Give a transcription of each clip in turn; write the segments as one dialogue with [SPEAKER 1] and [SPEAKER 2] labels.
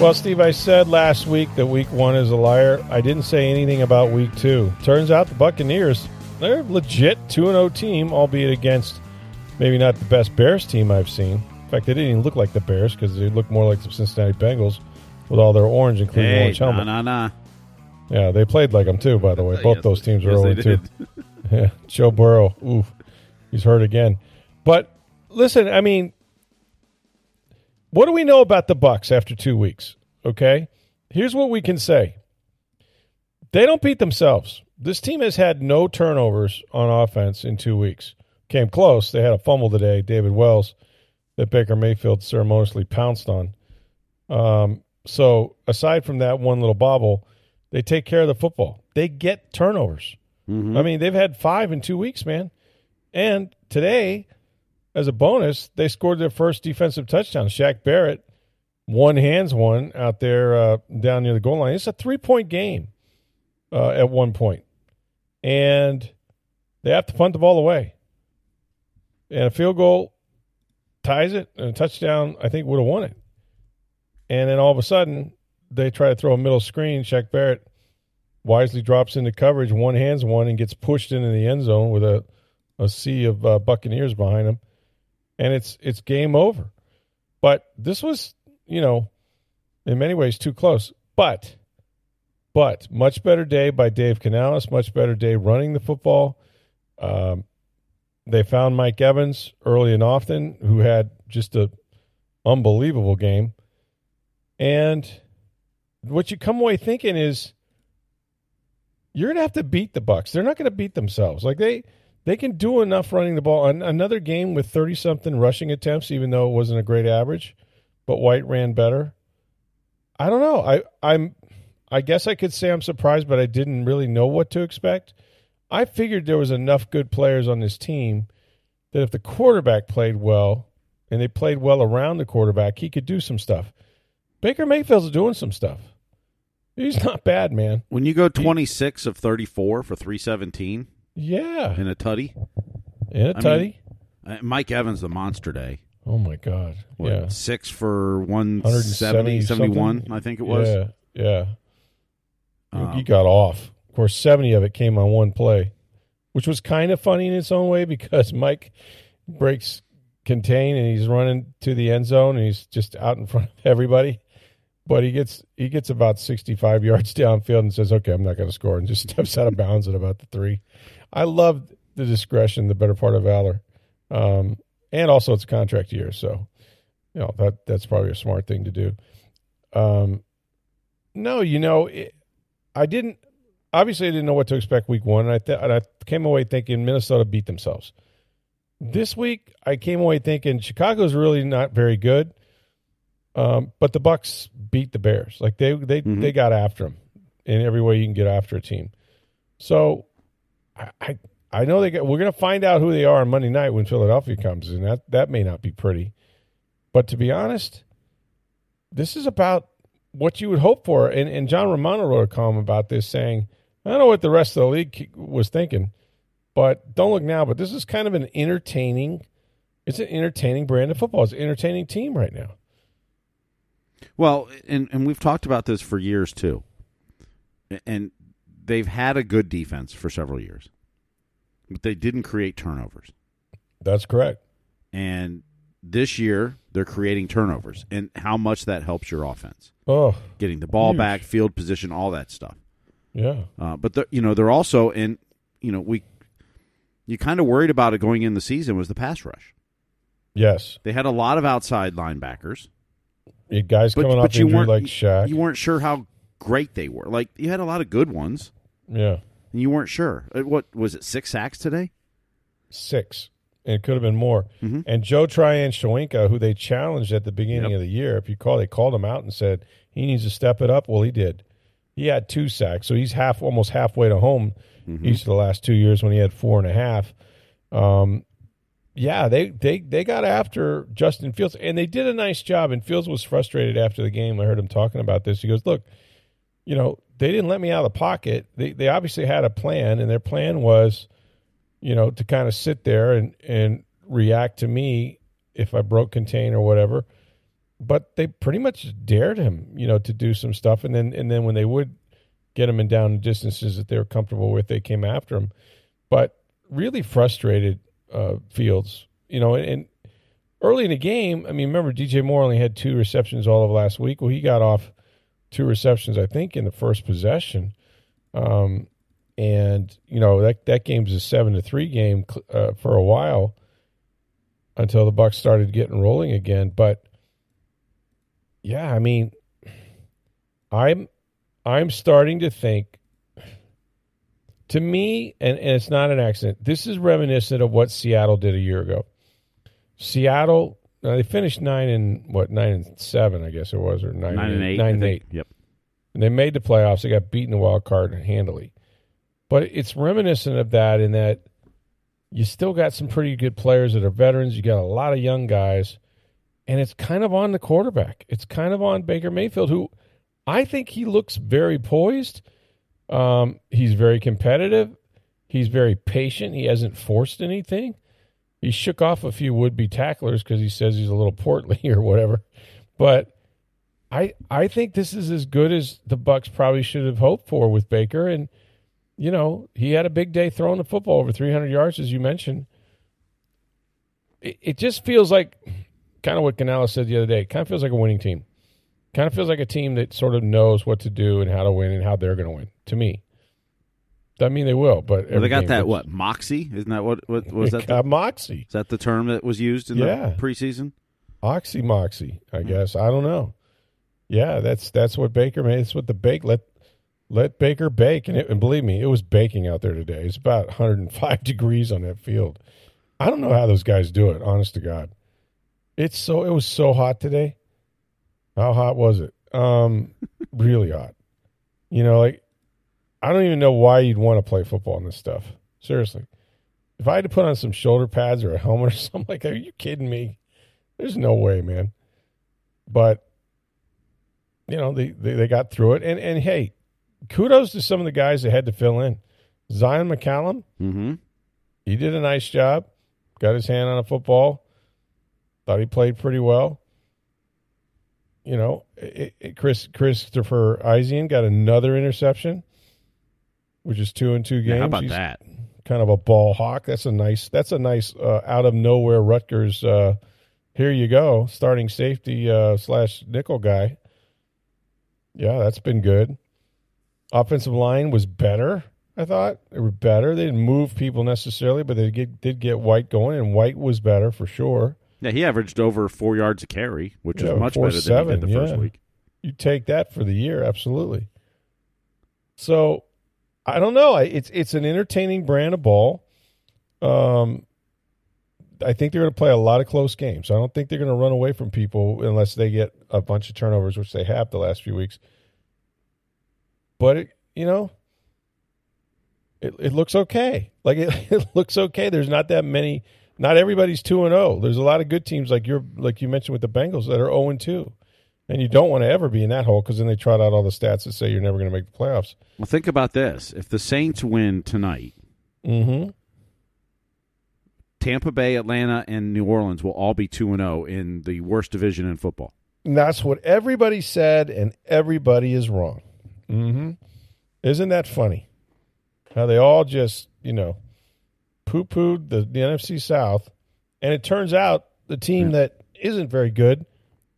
[SPEAKER 1] Well, Steve, I said last week that week one is a liar. I didn't say anything about week two. Turns out the Buccaneers, they're a legit 2 0 team, albeit against maybe not the best Bears team I've seen. In fact, they didn't even look like the Bears because they looked more like the Cincinnati Bengals with all their orange, including
[SPEAKER 2] Hey,
[SPEAKER 1] orange helmet.
[SPEAKER 2] nah, nah, nah.
[SPEAKER 1] Yeah, they played like them too, by the way. Both
[SPEAKER 2] Yes,
[SPEAKER 1] those teams are
[SPEAKER 2] yes,
[SPEAKER 1] 0
[SPEAKER 2] they
[SPEAKER 1] 2. Yeah, Joe Burrow, oof, he's hurt again. But listen, I mean, what do we know about the Bucs after two weeks? Okay, here's what we can say: they don't beat themselves. This team has had no turnovers on offense in two weeks. Came close. They had a fumble today, David Wells, that Baker Mayfield ceremoniously pounced on. Um, so aside from that one little bobble, they take care of the football. They get turnovers. I mean, they've had five in two weeks, man. And today, as a bonus, they scored their first defensive touchdown. Shaq Barrett one hands one out there uh, down near the goal line. It's a three point game uh, at one point. and they have to punt the ball away. And a field goal ties it, and a touchdown I think would have won it. And then all of a sudden, they try to throw a middle screen. Shaq Barrett wisely drops into coverage, one hands one, and gets pushed into the end zone with a, a sea of uh, Buccaneers behind him, and it's it's game over. But this was, you know, in many ways too close. But, but much better day by Dave Canales. Much better day running the football. Um, they found Mike Evans early and often, who had just a unbelievable game. And what you come away thinking is you're going to have to beat the Bucs. They're not going to beat themselves. Like they they can do enough running the ball. An- another game with 30 something rushing attempts even though it wasn't a great average, but White ran better. I don't know. I I'm I guess I could say I'm surprised, but I didn't really know what to expect. I figured there was enough good players on this team that if the quarterback played well and they played well around the quarterback, he could do some stuff. Baker Mayfield's doing some stuff. He's not bad, man.
[SPEAKER 2] When you go 26 of 34 for 317
[SPEAKER 1] Yeah.
[SPEAKER 2] in a tutty,
[SPEAKER 1] In a
[SPEAKER 2] I
[SPEAKER 1] tutty.
[SPEAKER 2] uh, Mike Evans, the monster day.
[SPEAKER 1] oh my God.
[SPEAKER 2] What,
[SPEAKER 1] yeah.
[SPEAKER 2] Six for 170,
[SPEAKER 1] 170
[SPEAKER 2] 71,
[SPEAKER 1] something?
[SPEAKER 2] I think it was.
[SPEAKER 1] Yeah. Yeah.
[SPEAKER 2] Um,
[SPEAKER 1] he got off. Of course, 70 of it came on one play, which was kind of funny in its own way because Mike breaks contain and he's running to the end zone and he's just out in front of everybody. But he gets he gets about 65 yards downfield and says, "Okay, I'm not going to score," and just steps out of bounds at about the three. I love the discretion, the better part of valor, um, and also it's a contract year, so you know that that's probably a smart thing to do. Um, no, you know, it, I didn't. Obviously, I didn't know what to expect week one, and I th- and I came away thinking Minnesota beat themselves. This week, I came away thinking Chicago's really not very good, um, but the Bucs beat the Bears. Like they they
[SPEAKER 2] Mhm.
[SPEAKER 1] they got after them in every way you can get after a team. So, I I, know they get. We're going to find out who they are on Monday night when Philadelphia comes, and that that may not be pretty. But to be honest, this is about what you would hope for. And, and John Romano wrote a column about this saying, I don't know what the rest of the league was thinking, but don't look now. But this is kind of an entertaining, it's an entertaining brand of football. It's an entertaining team right now.
[SPEAKER 2] Well, and, and we've talked about this for years too. And they've had a good defense for several years, but they didn't create turnovers.
[SPEAKER 1] That's correct.
[SPEAKER 2] And this year, they're creating turnovers, and how much that helps your offense.
[SPEAKER 1] Oh,
[SPEAKER 2] Getting the ball
[SPEAKER 1] Huge.
[SPEAKER 2] back, field position, all that stuff.
[SPEAKER 1] yeah.
[SPEAKER 2] Uh, but they're, you know they're also in. You know we, you kind of worried about it going in the season was the pass rush.
[SPEAKER 1] Yes.
[SPEAKER 2] They had a lot of outside linebackers,
[SPEAKER 1] You guys
[SPEAKER 2] but,
[SPEAKER 1] coming
[SPEAKER 2] but
[SPEAKER 1] off
[SPEAKER 2] you
[SPEAKER 1] injury like Shaq.
[SPEAKER 2] You weren't sure how great they were. Like you had a lot of good ones,
[SPEAKER 1] yeah.
[SPEAKER 2] and you weren't sure. Uh, What was it? Six sacks today?
[SPEAKER 1] Six. it could have been more. And Joe Tryon Shoyinka, who they challenged at the beginning
[SPEAKER 2] Yep.
[SPEAKER 1] of the year, if you call, they called him out and said he needs to step it up. Well, he did. He had two sacks, so he's half, almost halfway to home each of the last two years when he had four and a half. Um, yeah, they they they got after Justin Fields, and they did a nice job. And Fields was frustrated after the game. I heard him talking about this. He goes, "Look, you know, they didn't let me out of the pocket. They they obviously had a plan, and their plan was, you know, to kind of sit there and and react to me if I broke contain or whatever. But they pretty much dared him, you know, to do some stuff, and then and then when they would get him in down distances that they were comfortable with, they came after him. But really frustrated uh, Fields, you know, and, and early in the game, I mean, remember DJ Moore only had two receptions all of last week. Well, he got off two receptions, I think, in the first possession. Um, and you know that that game's a seven to three game uh, for a while until the Bucs started getting rolling again. But yeah, I mean, I'm I'm starting to think. To me, and, and it's not an accident. This is reminiscent of what Seattle did a year ago. Seattle, now they finished nine and what nine and seven, I guess it was, or nine,
[SPEAKER 2] Nine and eight.
[SPEAKER 1] nine and eight.
[SPEAKER 2] Yep.
[SPEAKER 1] And they made the playoffs. They got beaten the wild card handily. But it's reminiscent of that in that you still got some pretty good players that are veterans. You got a lot of young guys. And it's kind of on the quarterback. It's kind of on Baker Mayfield, who I think he looks very poised. Um, he's very competitive. He's very patient. He hasn't forced anything. He shook off a few would-be tacklers because he says he's a little portly or whatever. But I I think this is as good as the Bucs probably should have hoped for with Baker. And you know he had a big day throwing the football over 300 yards, as you mentioned. It, it just feels like kind of what Canales said the other day. Kind of feels like a winning team. Kind of feels like a team that sort of knows what to do and how to win and how they're going to win. To me, doesn't mean they will, but
[SPEAKER 2] Well, they got that what moxie? Isn't that what what was that?
[SPEAKER 1] got
[SPEAKER 2] The,
[SPEAKER 1] moxie,
[SPEAKER 2] is that the term that was used in
[SPEAKER 1] Yeah.
[SPEAKER 2] the preseason?
[SPEAKER 1] oxy moxie. I guess I don't know. Yeah, that's that's what Baker made. It's what the bake let let Baker bake, and, it, and believe me, it was baking out there today. It's about 105 degrees on that field. I don't know how those guys do it. Honest to God, it's so it was so hot today. How hot was it? Um, really hot. You know, like I don't even know why you'd want to play football in this stuff. Seriously, if I had to put on some shoulder pads or a helmet or something like that, are you kidding me? There's no way, man. But you know, they, they, they got through it. And and hey, kudos to some of the guys that had to fill in. Zyon McCollum,
[SPEAKER 2] Mm-hmm.
[SPEAKER 1] he did a nice job. Got his hand on a football. Thought he played pretty well. You know, it, it, Chris Christian Izien got another interception, which is two and two games.
[SPEAKER 2] Yeah, how about
[SPEAKER 1] He's
[SPEAKER 2] that?
[SPEAKER 1] kind of a ball hawk. That's a nice. That's a nice uh, out of nowhere Rutgers. Uh, here you go, starting safety uh, slash nickel guy. Yeah, that's been good. Offensive line was better. I thought they were better. They didn't move people necessarily, but they get, did get White going, and White was better for sure.
[SPEAKER 2] Yeah, he averaged over four yards a carry, which
[SPEAKER 1] Yeah,
[SPEAKER 2] is much
[SPEAKER 1] four
[SPEAKER 2] better than he
[SPEAKER 1] seven,
[SPEAKER 2] did the first week.
[SPEAKER 1] you take that for the year, absolutely. So, I don't know. It's it's an entertaining brand of ball. Um, I think they're going to play a lot of close games. I don't think they're going to run away from people unless they get a bunch of turnovers, which they have the last few weeks. But it, you know, it it looks okay. Like it, it looks okay. There's not that many. Not everybody's two and zero. There's a lot of good teams like you're like you mentioned with the Bengals that are zero and two, and you don't want to ever be in that hole because then they trot out all the stats that say you're never going to make the playoffs.
[SPEAKER 2] Well, think about this: if the Saints win tonight,
[SPEAKER 1] Mm-hmm.
[SPEAKER 2] Tampa Bay, Atlanta, and New Orleans will all be two and zero in the worst division in football.
[SPEAKER 1] And that's what everybody said, and everybody is wrong. Mm-hmm. Isn't that funny? How they all just, you know, poo pooed the, the NFC South. And it turns out the team that isn't very good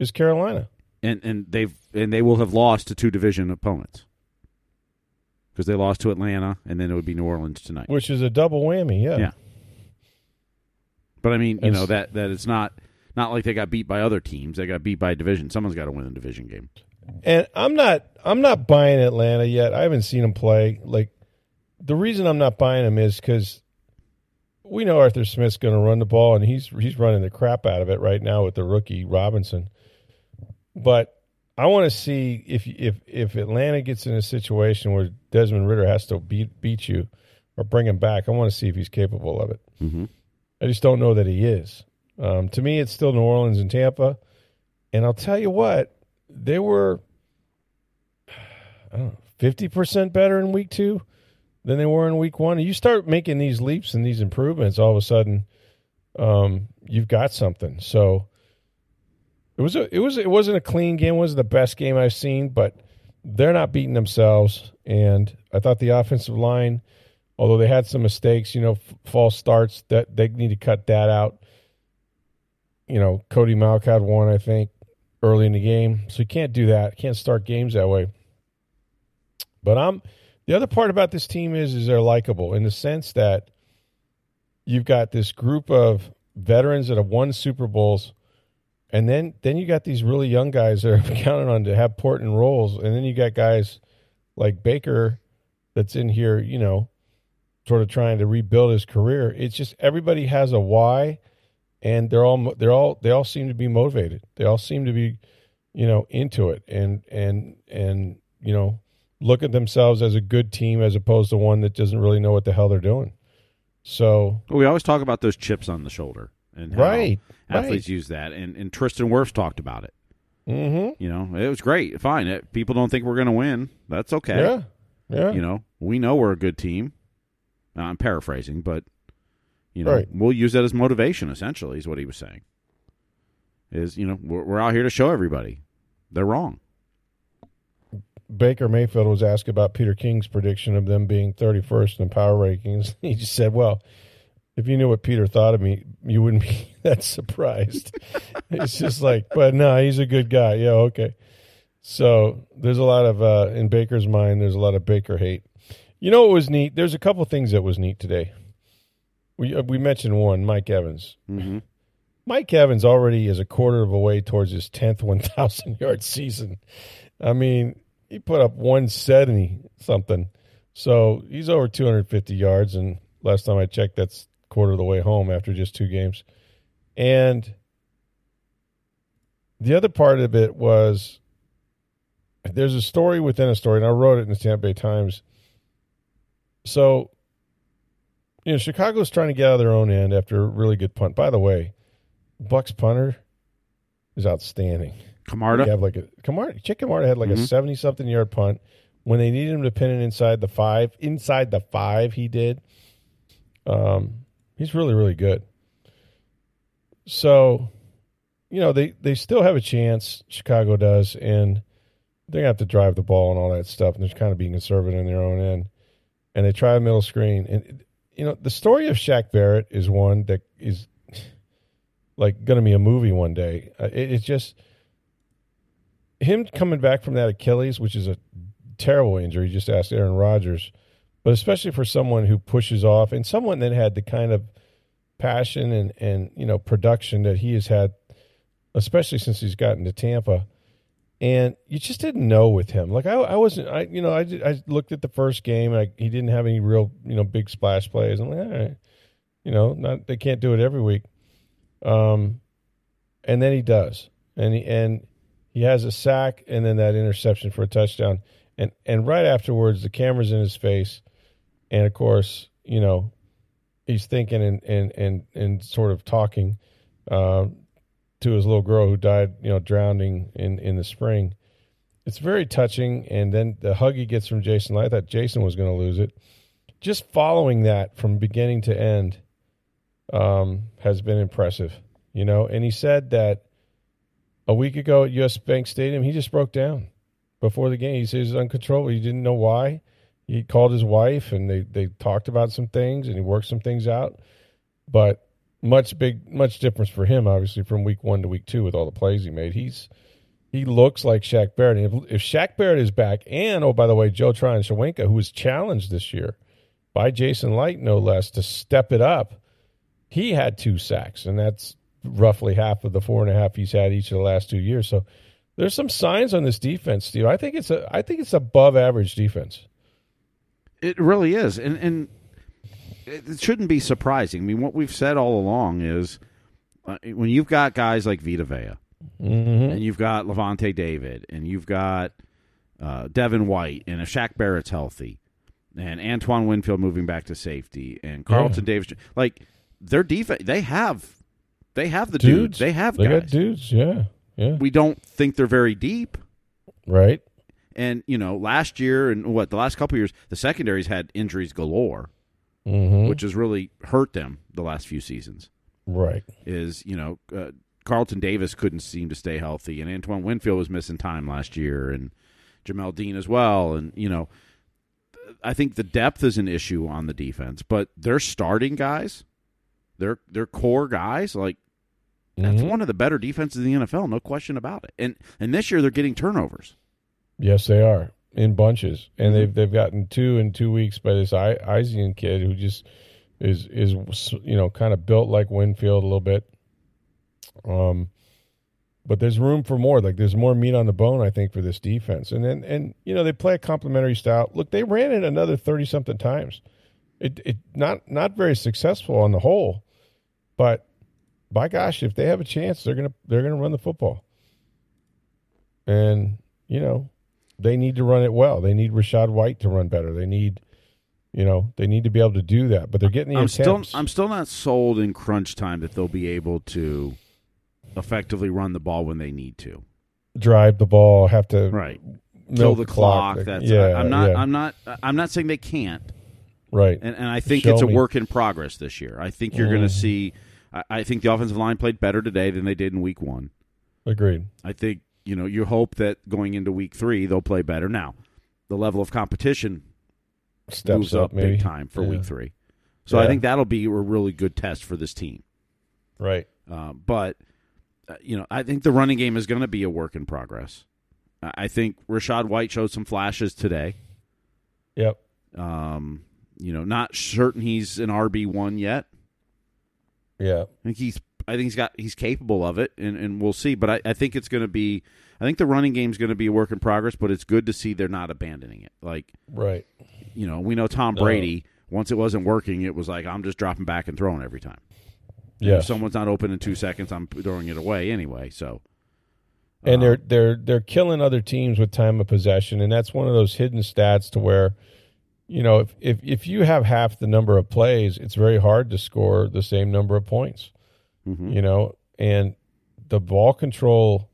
[SPEAKER 1] is Carolina.
[SPEAKER 2] And and they've and they will have lost to two division opponents because they lost to Atlanta, and then it would be New Orleans tonight.
[SPEAKER 1] which is a double whammy. Yeah.
[SPEAKER 2] Yeah. But I mean, you know that that it's not not like they got beat by other teams. They got beat by a division. Someone's got to win a division game.
[SPEAKER 1] And I'm not I'm not buying Atlanta yet. I haven't seen them play. Like the reason I'm not buying them is because we know Arthur Smith's going to run the ball, and he's he's running the crap out of it right now with the rookie Robinson. But I want to see if if if Atlanta gets in a situation where Desmond Ridder has to beat beat you or bring him back. I want to see if he's capable of it.
[SPEAKER 2] Mm-hmm.
[SPEAKER 1] I just don't know that he is. Um, to me, it's still New Orleans and Tampa, and I'll tell you what, they were I don't know fifty percent better in week two than they were in week one. And you start making these leaps and these improvements, all of a sudden, um, you've got something. So it was a, it was it wasn't a clean game. It wasn't the best game I've seen, but they're not beating themselves. And I thought the offensive line, although they had some mistakes, you know, f- false starts, that they need to cut that out. You know, Cody Mauch had one, I think, early in the game, so you can't do that. Can't start games that way. But I'm the other part about this team is is they're likable in the sense that you've got this group of veterans that have won Super Bowls, and then then you got these really young guys that are counted on to have important roles, and then you got guys like Baker that's in here, you know, sort of trying to rebuild his career. It's just everybody has a why, and they're all they're all they all seem to be motivated. They all seem to be, you know, into it, and and and you know look at themselves as a good team as opposed to one that doesn't really know what the hell they're doing. So
[SPEAKER 2] we always talk about those chips on the shoulder and how
[SPEAKER 1] Right,
[SPEAKER 2] athletes
[SPEAKER 1] right.
[SPEAKER 2] use that, and, and Tristan Wirfs talked about it.
[SPEAKER 1] mm-hmm.
[SPEAKER 2] You know, it was great. Fine, it, people don't think we're going to win. That's okay.
[SPEAKER 1] yeah, yeah,
[SPEAKER 2] You know, we know we're a good team. I'm paraphrasing, but you know,
[SPEAKER 1] Right.
[SPEAKER 2] we'll use that as motivation. Essentially, is what he was saying. Is you know, we're, we're out here to show everybody they're wrong.
[SPEAKER 1] Baker Mayfield was asked about Peter King's prediction of them being 31st in power rankings. He just said, "Well, if you knew what Peter thought of me, you wouldn't be that surprised." it's just like, but no, he's a good guy. Yeah, okay. So there's a lot of uh, in Baker's mind. There's a lot of Baker hate. You know what was neat? There's a couple things that was neat today. We uh, we mentioned one, Mike Evans.
[SPEAKER 2] Mm-hmm.
[SPEAKER 1] Mike Evans already is a quarter of a way towards his tenth one thousand yard season. I mean, he put up one seventy something, so he's over two hundred fifty yards. And last time I checked, that's quarter of the way home after just two games. And the other part of it was there's a story within a story, and I wrote it in the Tampa Bay Times. So, you know, Chicago's trying to get out of their own end after a really good punt. By the way, Bucs punter is outstanding. He
[SPEAKER 2] Camarda.
[SPEAKER 1] have like a Camarda, Chick Camarda had like a
[SPEAKER 2] Mhm.
[SPEAKER 1] seventy something yard punt. When they needed him to pin it inside the five, inside the five, he did. Um, he's really really good. So, you know they they still have a chance. Chicago does, and they're gonna have to drive the ball and all that stuff. And they're kind of being conservative in their own end. And they try a middle screen, and you know the story of Shaq Barrett is one that is like going to be a movie one day. Uh, it, it's just him coming back from that Achilles, which is a terrible injury. Just ask Aaron Rodgers, but especially for someone who pushes off and someone that had the kind of passion and and you know production that he has had, especially since he's gotten to Tampa. And you just didn't know with him. Like I, I wasn't. I, you know, I, I looked at the first game. And I, he didn't have any real, you know, big splash plays. I'm like, all right, you know, not they can't do it every week. Um, and then he does, and he and he has a sack, and then that interception for a touchdown, and and right afterwards, the camera's in his face, and of course, you know, he's thinking and and and and sort of talking uh, to his little girl who died, you know, drowning in in the spring. It's very touching, and then the hug he gets from Jason. I thought Jason was going to lose it. Just following that from beginning to end um, has been impressive, you know. And he said that a week ago at US Bank Stadium, he just broke down before the game. He says uncontrollable. He didn't know why. He called his wife, and they they talked about some things, and he worked some things out. But much big, much difference for him, obviously, from week one to week two with all the plays he made. He's he looks like Shaq Barrett. And if, if Shaq Barrett is back, and oh by the way, Joe Tryon Shoyinka, who was challenged this year by Jason Licht, no less, to step it up, he had two sacks, and that's roughly half of the four and a half he's had each of the last two years. So there's some signs on this defense, Steve. I think it's a I think it's above average defense.
[SPEAKER 2] It really is, and and it shouldn't be surprising. I mean, what we've said all along is uh, when you've got guys like Vita Vea,
[SPEAKER 1] Mm-hmm.
[SPEAKER 2] and you've got Lavonte David, and you've got uh, Devin White, and if Shaq Barrett's healthy, and Antoine Winfield moving back to safety, and Carlton Davis, like their defense, they have, they have the dudes,
[SPEAKER 1] dudes.
[SPEAKER 2] they have
[SPEAKER 1] They
[SPEAKER 2] guys.
[SPEAKER 1] got dudes. Yeah. Yeah.
[SPEAKER 2] We don't think they're very deep.
[SPEAKER 1] right.
[SPEAKER 2] And you know, last year and what the last couple years, the secondaries had injuries galore,
[SPEAKER 1] Mm-hmm.
[SPEAKER 2] which has really hurt them the last few seasons.
[SPEAKER 1] Right.
[SPEAKER 2] Is you know, uh, Carlton Davis couldn't seem to stay healthy, and Antoine Winfield was missing time last year, and Jamel Dean as well, and you know, I think the depth is an issue on the defense, but their starting guys, their their core guys, like that's
[SPEAKER 1] Mhm.
[SPEAKER 2] one of the better defenses in the NFL, no question about it. And and this year they're getting turnovers.
[SPEAKER 1] Yes, they are in bunches, and
[SPEAKER 2] Mm-hmm.
[SPEAKER 1] they've they've gotten two in two weeks by this I- Izien kid who just is is you know kind of built like Winfield a little bit. Um, but there's room for more. Like there's more meat on the bone, I think, for this defense. And then and you know they play a complementary style. Look, they ran it another thirty something times. It it not not very successful on the whole, but by gosh, if they have a chance, they're gonna they're gonna run the football. And you know they need to run it well. They need Rachaad White to run better. They need, you know, they need to be able to do that. But they're getting the
[SPEAKER 2] I'm still. I'm still not sold in crunch time that they'll be able to effectively run the ball when they need to.
[SPEAKER 1] drive the ball, have to
[SPEAKER 2] Right. Kill the clock.
[SPEAKER 1] Like,
[SPEAKER 2] That's
[SPEAKER 1] yeah,
[SPEAKER 2] I, am not
[SPEAKER 1] yeah,
[SPEAKER 2] I'm not I'm not saying they can't.
[SPEAKER 1] right.
[SPEAKER 2] And and I think
[SPEAKER 1] Show
[SPEAKER 2] it's a
[SPEAKER 1] me.
[SPEAKER 2] work in progress this year. I think you're going
[SPEAKER 1] Mm.
[SPEAKER 2] to see I, I think the offensive line played better today than they did in week 1.
[SPEAKER 1] Agreed.
[SPEAKER 2] I think, you know, you hope that going into week 3 they'll play better. Now, the level of competition
[SPEAKER 1] Steps
[SPEAKER 2] moves
[SPEAKER 1] up,
[SPEAKER 2] up, big time for
[SPEAKER 1] Yeah.
[SPEAKER 2] week 3. So I think that'll be a really good test for this team.
[SPEAKER 1] Right.
[SPEAKER 2] Uh, but uh, you know, I think the running game is going to be a work in progress. I I think Rachaad White showed some flashes today.
[SPEAKER 1] Yep.
[SPEAKER 2] Um, you know, not certain he's an RB one yet.
[SPEAKER 1] Yeah.
[SPEAKER 2] I think he's. I think he's got. He's capable of it, and, and we'll see. But I, I think it's going to be. I think the running game is going to be a work in progress. But it's good to see they're not abandoning it. Like
[SPEAKER 1] Right.
[SPEAKER 2] you know, we know Tom
[SPEAKER 1] No.
[SPEAKER 2] Brady. Once it wasn't working, it was like I'm just dropping back and throwing every time. Yeah. If someone's not open in two seconds, I'm throwing it away anyway. So
[SPEAKER 1] and
[SPEAKER 2] um,
[SPEAKER 1] they're they're they're killing other teams with time of possession, and that's one of those hidden stats to where, you know, if if if you have half the number of plays, it's very hard to score the same number of points.
[SPEAKER 2] Mhm.
[SPEAKER 1] You know, and the ball control,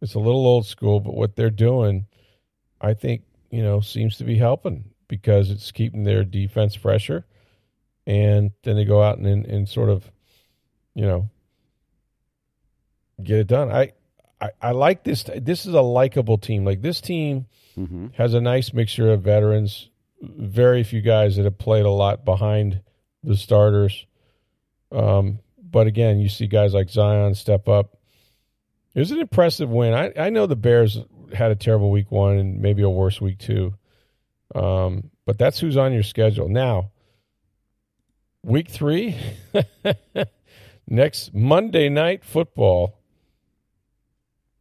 [SPEAKER 1] it's a little old school, but what they're doing, I think, you know, seems to be helping because it's keeping their defense fresher, and then they go out and and, and sort of, you know, get it done. I, I I like this. This is a likable team. Like this team
[SPEAKER 2] Mhm.
[SPEAKER 1] has a nice mixture of veterans, very few guys that have played a lot behind the starters. Um, but again, you see guys like Zyon step up. It was an impressive win. I, I know the Bears had a terrible week one and maybe a worse week two. Um, but that's who's on your schedule. Now, week three, next Monday night football.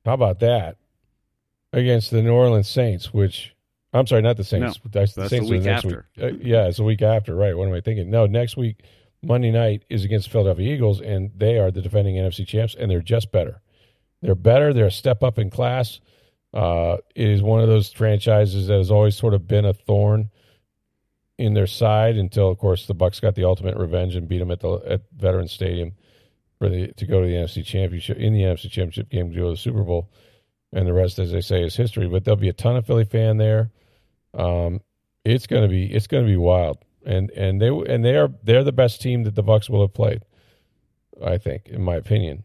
[SPEAKER 1] How about that? Against the New Orleans Saints, which I'm sorry, not the Saints. That's,
[SPEAKER 2] that's the
[SPEAKER 1] Saints are
[SPEAKER 2] week
[SPEAKER 1] next
[SPEAKER 2] after.
[SPEAKER 1] Week. Uh, yeah, it's the week after. Right. What am I thinking? No, next week, Monday night is against Philadelphia Eagles, and they are the defending NFC champs, and they're just better. They're better. They're a step up in class. Uh, it is one of those franchises that has always sort of been a thorn in their side until, of course, the Bucs got the ultimate revenge and beat them at the at Veterans Stadium for the to go to the NFC Championship in the NFC Championship game to go to the Super Bowl, and the rest, as they say, is history. But there'll be a ton of Philly fan there. Um, it's gonna be it's gonna be wild, and and they and they are they're the best team that the Bucs will have played, I think, in my opinion.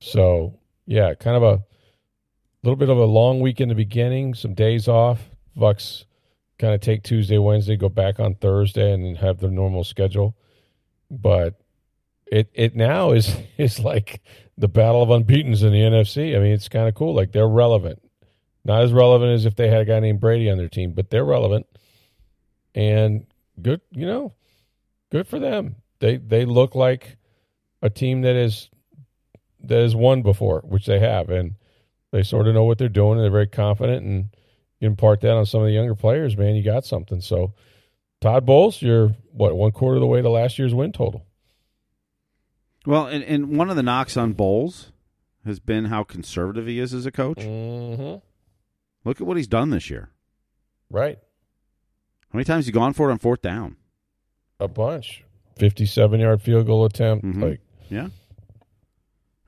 [SPEAKER 1] So yeah, kind of a little bit of a long week in the beginning, some days off. Bucs kind of take Tuesday, Wednesday, go back on Thursday, and have the normal schedule. But it it now is is like the battle of unbeaten's in the NFC. I mean, it's kind of cool. Like they're relevant, not as relevant as if they had a guy named Brady on their team, but they're relevant and good. You know, good for them. They they look like a team that is that has won before, which they have, and they sort of know what they're doing. And they're very confident, and you impart that on some of the younger players. Man, you got something. So Todd Bowles, you're what one quarter of the way to last year's win total.
[SPEAKER 2] Well, and, and one of the knocks on Bowles has been how conservative he is as a coach.
[SPEAKER 1] Mm-hmm.
[SPEAKER 2] Look at what he's done this year.
[SPEAKER 1] Right,
[SPEAKER 2] How many times he gone for it on fourth down?
[SPEAKER 1] a bunch. Fifty-seven yard field goal attempt.
[SPEAKER 2] Mhm.
[SPEAKER 1] Like
[SPEAKER 2] Yeah.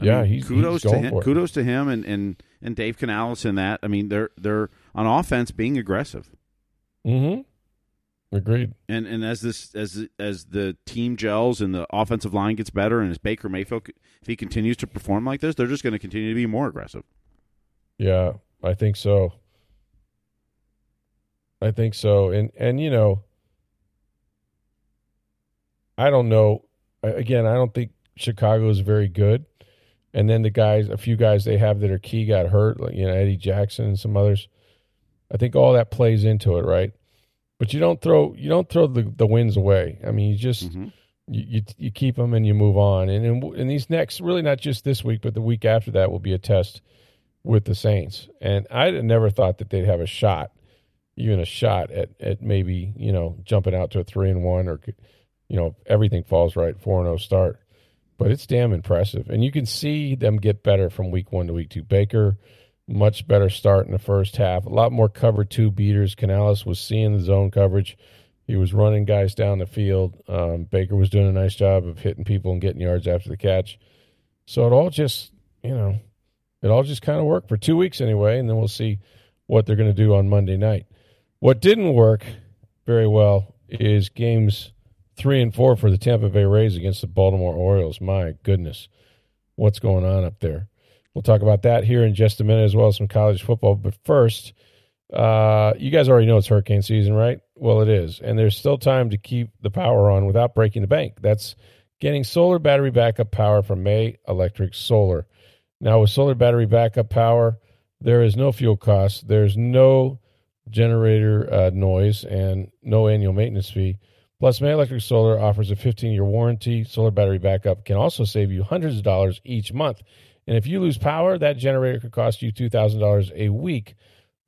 [SPEAKER 1] Yeah, he's-
[SPEAKER 2] kudos
[SPEAKER 1] he's
[SPEAKER 2] to
[SPEAKER 1] going
[SPEAKER 2] him.
[SPEAKER 1] for it.
[SPEAKER 2] Kudos to him and, and, and Dave Canales in that. I mean, they're they're on offense being aggressive.
[SPEAKER 1] Mm-hmm. Agreed.
[SPEAKER 2] And and as this as as the team gels and the offensive line gets better, and as Baker Mayfield, if he continues to perform like this, they're just going to continue to be more aggressive.
[SPEAKER 1] Yeah, I think so. I think so. And and you know, I don't know. Again, I don't think Chicago is very good. And then the guys, a few guys they have that are key got hurt, like you know Eddie Jackson and some others. I think all that plays into it, right? But you don't throw you don't throw the the wins away. I mean, you just
[SPEAKER 2] Mhm.
[SPEAKER 1] you, you you keep them and you move on. And in, in these next, really not just this week, but the week after that will be a test with the Saints. And I never thought that they'd have a shot, even a shot at at maybe you know jumping out to a three and one or you know everything falls right four and zero start. But it's damn impressive, and you can see them get better from week one to week two. Baker, much better start in the first half. A lot more cover two beaters. Canales was seeing the zone coverage. He was running guys down the field. Um, Baker was doing a nice job of hitting people and getting yards after the catch. So it all just, you know, it all just kind of worked for two weeks anyway, and then we'll see what they're going to do on Monday night. What didn't work very well is games three and four for the Tampa Bay Rays against the Baltimore Orioles. My goodness, what's going on up there? We'll talk about that here in just a minute, as well as some college football. But first, uh, you guys already know it's hurricane season, right? Well, it is. And there's still time to keep the power on without breaking the bank. That's getting solar battery backup power from May Electric Solar. Now, with solar battery backup power, there is no fuel cost, there's no generator uh, noise, and no annual maintenance fee. Plus, May Electric Solar offers a 15 year warranty. Solar battery backup can also save you hundreds of dollars each month. And if you lose power, that generator could cost you $2,000 a week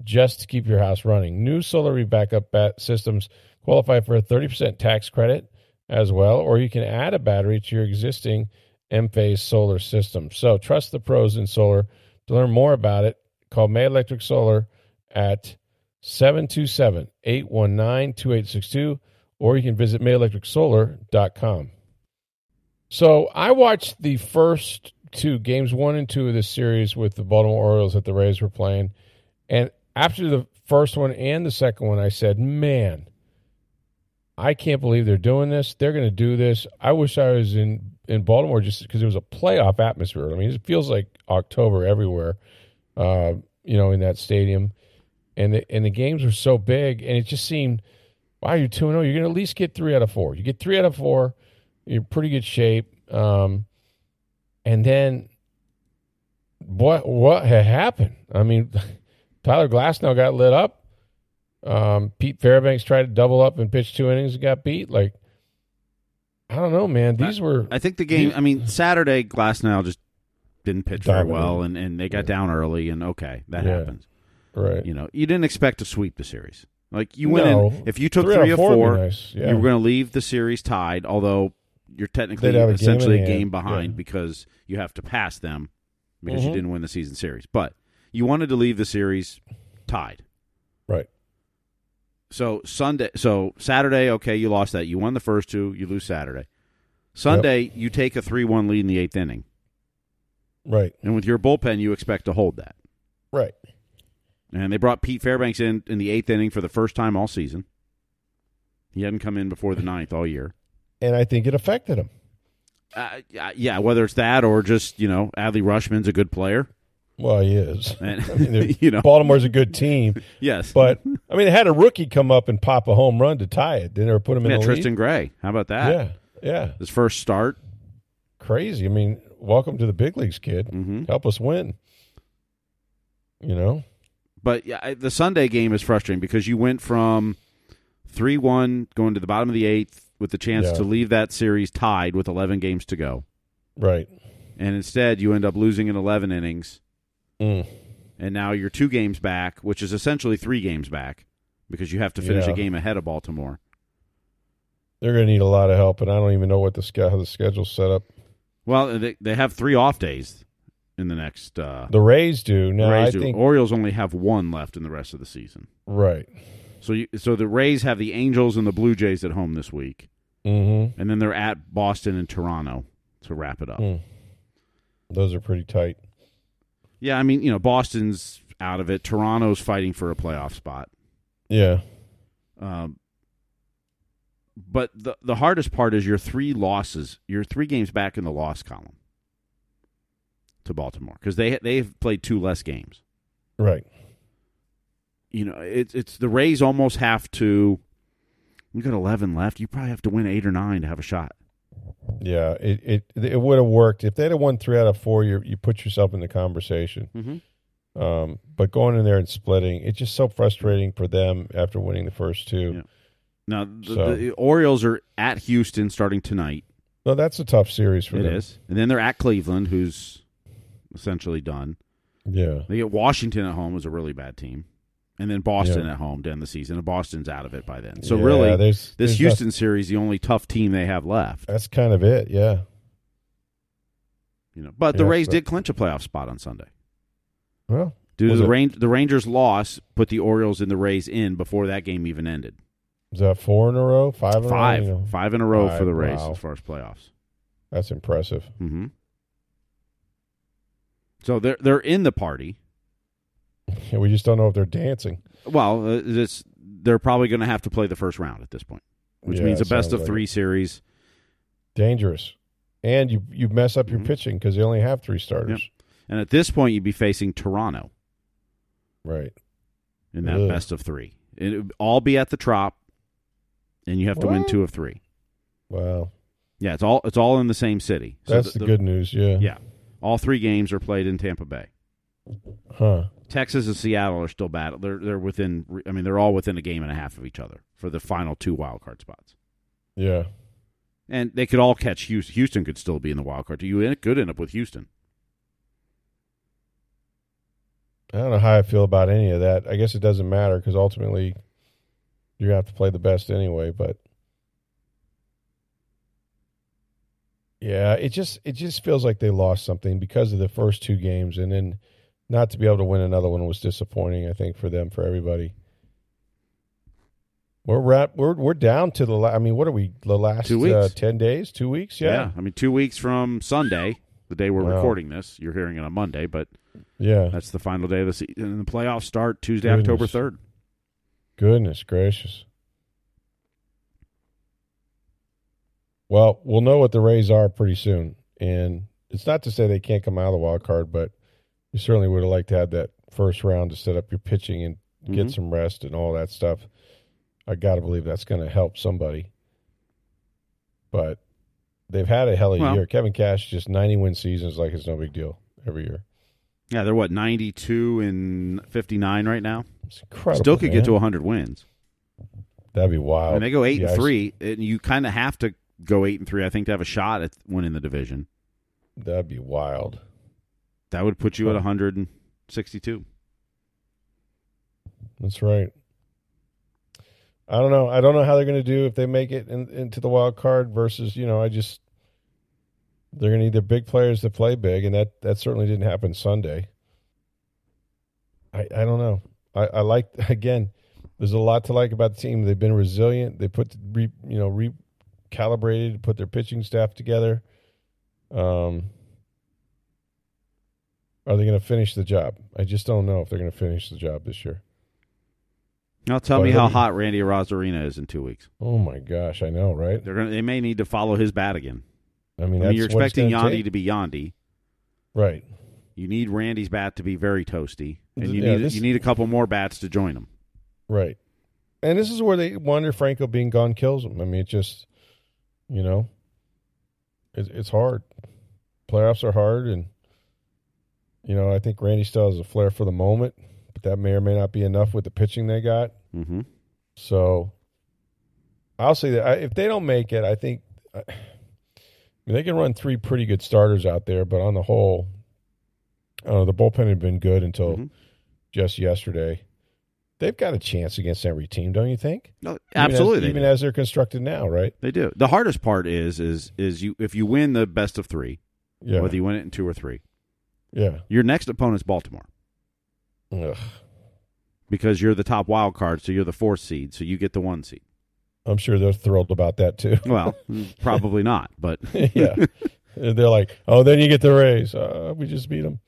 [SPEAKER 1] just to keep your house running. New solar backup bat systems qualify for a 30% tax credit as well, or you can add a battery to your existing Enphase solar system. So trust the pros in solar. To learn more about it, call May Electric Solar at 727-819-2862, or you can visit mayelectricsolar.com. So I watched the first two games, one and two of this series with the Baltimore Orioles that the Rays were playing. And after the first one and the second one, I said, man, I can't believe they're doing this. They're going to do this. I wish I was in, in Baltimore just because it was a playoff atmosphere. I mean, it feels like October everywhere, uh, you know, in that stadium. And the, and the games were so big, and it just seemed, wow, you're 2 0. You're going to at least get three out of four. You get three out of four, you're in pretty good shape. Um, and then what what had happened? I mean, Tyler Glasnow got lit up. Um, Pete Fairbanks tried to double up and pitch two innings and got beat. Like, I don't know, man. These were
[SPEAKER 2] I think the game. I mean, Saturday Glasnow just didn't pitch very well, and, and they got down early, and okay, that
[SPEAKER 1] Yeah.
[SPEAKER 2] happens.
[SPEAKER 1] Right.
[SPEAKER 2] You know, you didn't expect to sweep the series. Like you went
[SPEAKER 1] No.
[SPEAKER 2] in, if you took
[SPEAKER 1] Three
[SPEAKER 2] three, or
[SPEAKER 1] of four
[SPEAKER 2] four,
[SPEAKER 1] nice, yeah.
[SPEAKER 2] you were going to leave the series tied. Although you're technically
[SPEAKER 1] a
[SPEAKER 2] essentially
[SPEAKER 1] in
[SPEAKER 2] a game behind
[SPEAKER 1] yeah.
[SPEAKER 2] because you have to pass them because you
[SPEAKER 1] Mhm.
[SPEAKER 2] didn't win the season series. But you wanted to leave the series tied.
[SPEAKER 1] Right.
[SPEAKER 2] So Sunday, so Saturday, okay, you lost that. You won the first two. You lose Saturday. Sunday, you take a three-one lead in the eighth inning,
[SPEAKER 1] Right.
[SPEAKER 2] and with your bullpen, you expect to hold that.
[SPEAKER 1] Right.
[SPEAKER 2] And they brought Pete Fairbanks in in the eighth inning for the first time all season. He hadn't come in before the ninth all year.
[SPEAKER 1] And I think it affected him.
[SPEAKER 2] Uh, yeah, whether it's that or just you know Adley Rutschman's a good player,
[SPEAKER 1] Well, he is.
[SPEAKER 2] and
[SPEAKER 1] I mean,
[SPEAKER 2] you know
[SPEAKER 1] Baltimore's a good team,
[SPEAKER 2] yes,
[SPEAKER 1] but I mean, they had a rookie come up and pop a home run to tie it. They never put him in
[SPEAKER 2] yeah,
[SPEAKER 1] the
[SPEAKER 2] Tristan
[SPEAKER 1] lead.
[SPEAKER 2] Gray. How about that?
[SPEAKER 1] Yeah, yeah,
[SPEAKER 2] his first start.
[SPEAKER 1] crazy. I mean, welcome to the big leagues, kid.
[SPEAKER 2] Mhm.
[SPEAKER 1] Help us win. You know,
[SPEAKER 2] But yeah, I- the Sunday game is frustrating because you went from three one going to the bottom of the eighth with the chance
[SPEAKER 1] Yeah.
[SPEAKER 2] to leave that series tied with eleven games to go,
[SPEAKER 1] right?
[SPEAKER 2] and instead you end up losing in eleven innings.
[SPEAKER 1] Mm.
[SPEAKER 2] and now you're two games back, which is essentially three games back because you have to finish
[SPEAKER 1] Yeah.
[SPEAKER 2] a game ahead of Baltimore.
[SPEAKER 1] They're going to need a lot of help, and I don't even know what the how the schedule's set up.
[SPEAKER 2] Well, they they have three off days in the next. Uh,
[SPEAKER 1] The Rays do now.
[SPEAKER 2] Rays
[SPEAKER 1] I
[SPEAKER 2] do.
[SPEAKER 1] think
[SPEAKER 2] Orioles only have one left in the rest of the season.
[SPEAKER 1] right.
[SPEAKER 2] So you, so the Rays have the Angels and the Blue Jays at home this week,
[SPEAKER 1] Mm-hmm.
[SPEAKER 2] and then they're at Boston and Toronto to wrap it up.
[SPEAKER 1] Mm. Those are pretty tight.
[SPEAKER 2] Yeah, I mean, you know, Boston's out of it. Toronto's fighting for a playoff spot.
[SPEAKER 1] Yeah.
[SPEAKER 2] Um, but the the hardest part is your three losses. Your three games back in the loss column to Baltimore because they they've played two less games.
[SPEAKER 1] Right.
[SPEAKER 2] You know, it's it's the Rays almost have to. You got eleven left. You probably have to win eight or nine to have a shot.
[SPEAKER 1] Yeah. It it it would have worked if they'd have won three out of four. You you put yourself in the conversation.
[SPEAKER 2] Mm-hmm.
[SPEAKER 1] Um, but going in there and splitting, it's just so frustrating for them after winning the first two.
[SPEAKER 2] Yeah. Now the,
[SPEAKER 1] So-
[SPEAKER 2] the Orioles are at Houston starting tonight.
[SPEAKER 1] No, that's a tough series for
[SPEAKER 2] It
[SPEAKER 1] them.
[SPEAKER 2] is, and then they're at Cleveland, who's essentially done.
[SPEAKER 1] Yeah.
[SPEAKER 2] They get Washington at home, who's a really bad team, and then Boston
[SPEAKER 1] Yeah.
[SPEAKER 2] at home to end the season. And Boston's out of it by then. So
[SPEAKER 1] Yeah,
[SPEAKER 2] really,
[SPEAKER 1] there's,
[SPEAKER 2] this
[SPEAKER 1] there's
[SPEAKER 2] Houston series, the only tough team they have left.
[SPEAKER 1] that's kind of it. Yeah.
[SPEAKER 2] You know, but the Rays
[SPEAKER 1] but-
[SPEAKER 2] did clinch a playoff spot on Sunday.
[SPEAKER 1] Well,
[SPEAKER 2] Due to the Range, the Rangers' loss put the Orioles and the Rays in before that game even ended.
[SPEAKER 1] is that four in a row? Five in
[SPEAKER 2] Five,
[SPEAKER 1] a row? You know?
[SPEAKER 2] five in a row for the Rays
[SPEAKER 1] wow.
[SPEAKER 2] as far as playoffs.
[SPEAKER 1] That's impressive.
[SPEAKER 2] hmm So they're they're in the party.
[SPEAKER 1] Yeah, we just don't know if they're dancing.
[SPEAKER 2] Well, uh, it's, they're probably going to have to play the first round at this point, which
[SPEAKER 1] Yeah,
[SPEAKER 2] means a best of
[SPEAKER 1] like
[SPEAKER 2] three
[SPEAKER 1] it.
[SPEAKER 2] series.
[SPEAKER 1] Dangerous. And you you mess up your
[SPEAKER 2] Mhm.
[SPEAKER 1] pitching because they only have three starters.
[SPEAKER 2] And at this point, you'd be facing Toronto
[SPEAKER 1] Right.
[SPEAKER 2] in that
[SPEAKER 1] Ugh.
[SPEAKER 2] best of three. It would all be at the Trop, and you have to win two of three.
[SPEAKER 1] Wow.
[SPEAKER 2] Yeah, it's all it's all in the same city. So
[SPEAKER 1] That's the, good news. Yeah.
[SPEAKER 2] Yeah, all three games are played in Tampa Bay.
[SPEAKER 1] Huh.
[SPEAKER 2] Texas and Seattle are still bad. They're they're within. I mean, they're all within a game and a half of each other for the final two wild card spots.
[SPEAKER 1] Yeah.
[SPEAKER 2] And they could all catch Houston. Houston could still be in the wild card. You could end up with Houston.
[SPEAKER 1] I don't know how I feel about any of that. I guess it doesn't matter because ultimately you have to play the best anyway. But yeah, it just it just feels like they lost something because of the first two games, and then not to be able to win another one was disappointing. I think for them, for everybody. We're at, we're we're down to the. La- I mean, what are we? The last
[SPEAKER 2] Two weeks.
[SPEAKER 1] Uh, ten days, two weeks. Yeah,
[SPEAKER 2] I mean, two weeks from Sunday, the day we're
[SPEAKER 1] Wow.
[SPEAKER 2] recording this. You're hearing it on Monday, but
[SPEAKER 1] yeah.
[SPEAKER 2] that's the final day of the season. And the playoffs start Tuesday,
[SPEAKER 1] Goodness.
[SPEAKER 2] October third.
[SPEAKER 1] Goodness gracious. Well, we'll know what the Rays are pretty soon. And it's not to say they can't come out of the wild card, but you certainly would have liked to have that first round to set up your pitching and get
[SPEAKER 2] Mhm.
[SPEAKER 1] some rest and all that stuff. I got to believe that's going to help somebody. But they've had a hell of a
[SPEAKER 2] Well-
[SPEAKER 1] year. Kevin Cash just 90 win seasons like it's no big deal every year.
[SPEAKER 2] Yeah, they're what ninety two and fifty nine right now.
[SPEAKER 1] It's incredible.
[SPEAKER 2] Still could get
[SPEAKER 1] man.
[SPEAKER 2] to hundred wins.
[SPEAKER 1] That'd be wild.
[SPEAKER 2] and they go 8
[SPEAKER 1] yeah,
[SPEAKER 2] and 3 and you kind of have to go eight and three. I think to have a shot at winning the division.
[SPEAKER 1] That'd be wild.
[SPEAKER 2] That would put you at hundred and sixty two.
[SPEAKER 1] That's right. I don't know. I don't know how they're going to do if they make it in, into the wild card versus, you know, I just they're going to need their big players to play big, and that that certainly didn't happen Sunday. I I don't know. I I like again. There's a lot to like about the team. They've been resilient. They put re, you know recalibrated, put their pitching staff together. Um, are they going to finish the job? I just don't know if they're going to finish the job this year.
[SPEAKER 2] Now tell
[SPEAKER 1] But
[SPEAKER 2] me how hot Randy Arozarena is in two weeks.
[SPEAKER 1] Oh my gosh, I know, right?
[SPEAKER 2] They're gonna. They may need to follow his bat again.
[SPEAKER 1] I mean,
[SPEAKER 2] I mean, you're expecting Yandy
[SPEAKER 1] take.
[SPEAKER 2] to be Yandy.
[SPEAKER 1] right.
[SPEAKER 2] You need Randy's bat to be very toasty, and you
[SPEAKER 1] Yeah,
[SPEAKER 2] need
[SPEAKER 1] this-
[SPEAKER 2] you need a couple more bats to join him.
[SPEAKER 1] Right. And this is where they Wander Franco being gone kills them. I mean, it just, you know, it, it's hard. Playoffs are hard, and you know, I think Randy still has a flair for the moment, but that may or may not be enough with the pitching they got.
[SPEAKER 2] Mm-hmm.
[SPEAKER 1] So, I'll say that I, if they don't make it, I think I mean, they can run three pretty good starters out there, but on the whole, I don't know, the bullpen had been good until
[SPEAKER 2] Mhm.
[SPEAKER 1] just yesterday. They've got a chance against every team, don't you think?
[SPEAKER 2] No,
[SPEAKER 1] Even
[SPEAKER 2] absolutely,
[SPEAKER 1] as, even as they're constructed now, right?
[SPEAKER 2] They do. The hardest part is is is you if you win the best of three,
[SPEAKER 1] Yeah,
[SPEAKER 2] whether you win it in two or three,
[SPEAKER 1] yeah.
[SPEAKER 2] your next opponent's Baltimore
[SPEAKER 1] Ugh.
[SPEAKER 2] because you're the top wild card, so you're the fourth seed, so you get the one seed.
[SPEAKER 1] I'm sure they're thrilled about that too.
[SPEAKER 2] Well, probably not, but
[SPEAKER 1] yeah, they're like, oh, then you get the Rays. Uh, we just beat them.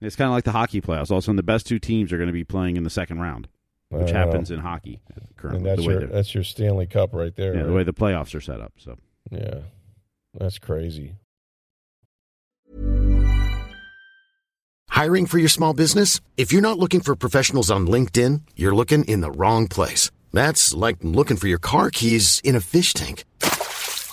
[SPEAKER 2] It's kind of like the hockey playoffs. All of a sudden, the best two teams are going to be playing in the second round, which happens in hockey
[SPEAKER 1] And
[SPEAKER 2] currently.
[SPEAKER 1] that's
[SPEAKER 2] the
[SPEAKER 1] your that's your Stanley Cup right there.
[SPEAKER 2] yeah, the way the playoffs are set up. So
[SPEAKER 1] yeah, that's crazy.
[SPEAKER 3] Hiring for your small business? If you're not looking for professionals on LinkedIn, you're looking in the wrong place. That's like looking for your car keys in a fish tank.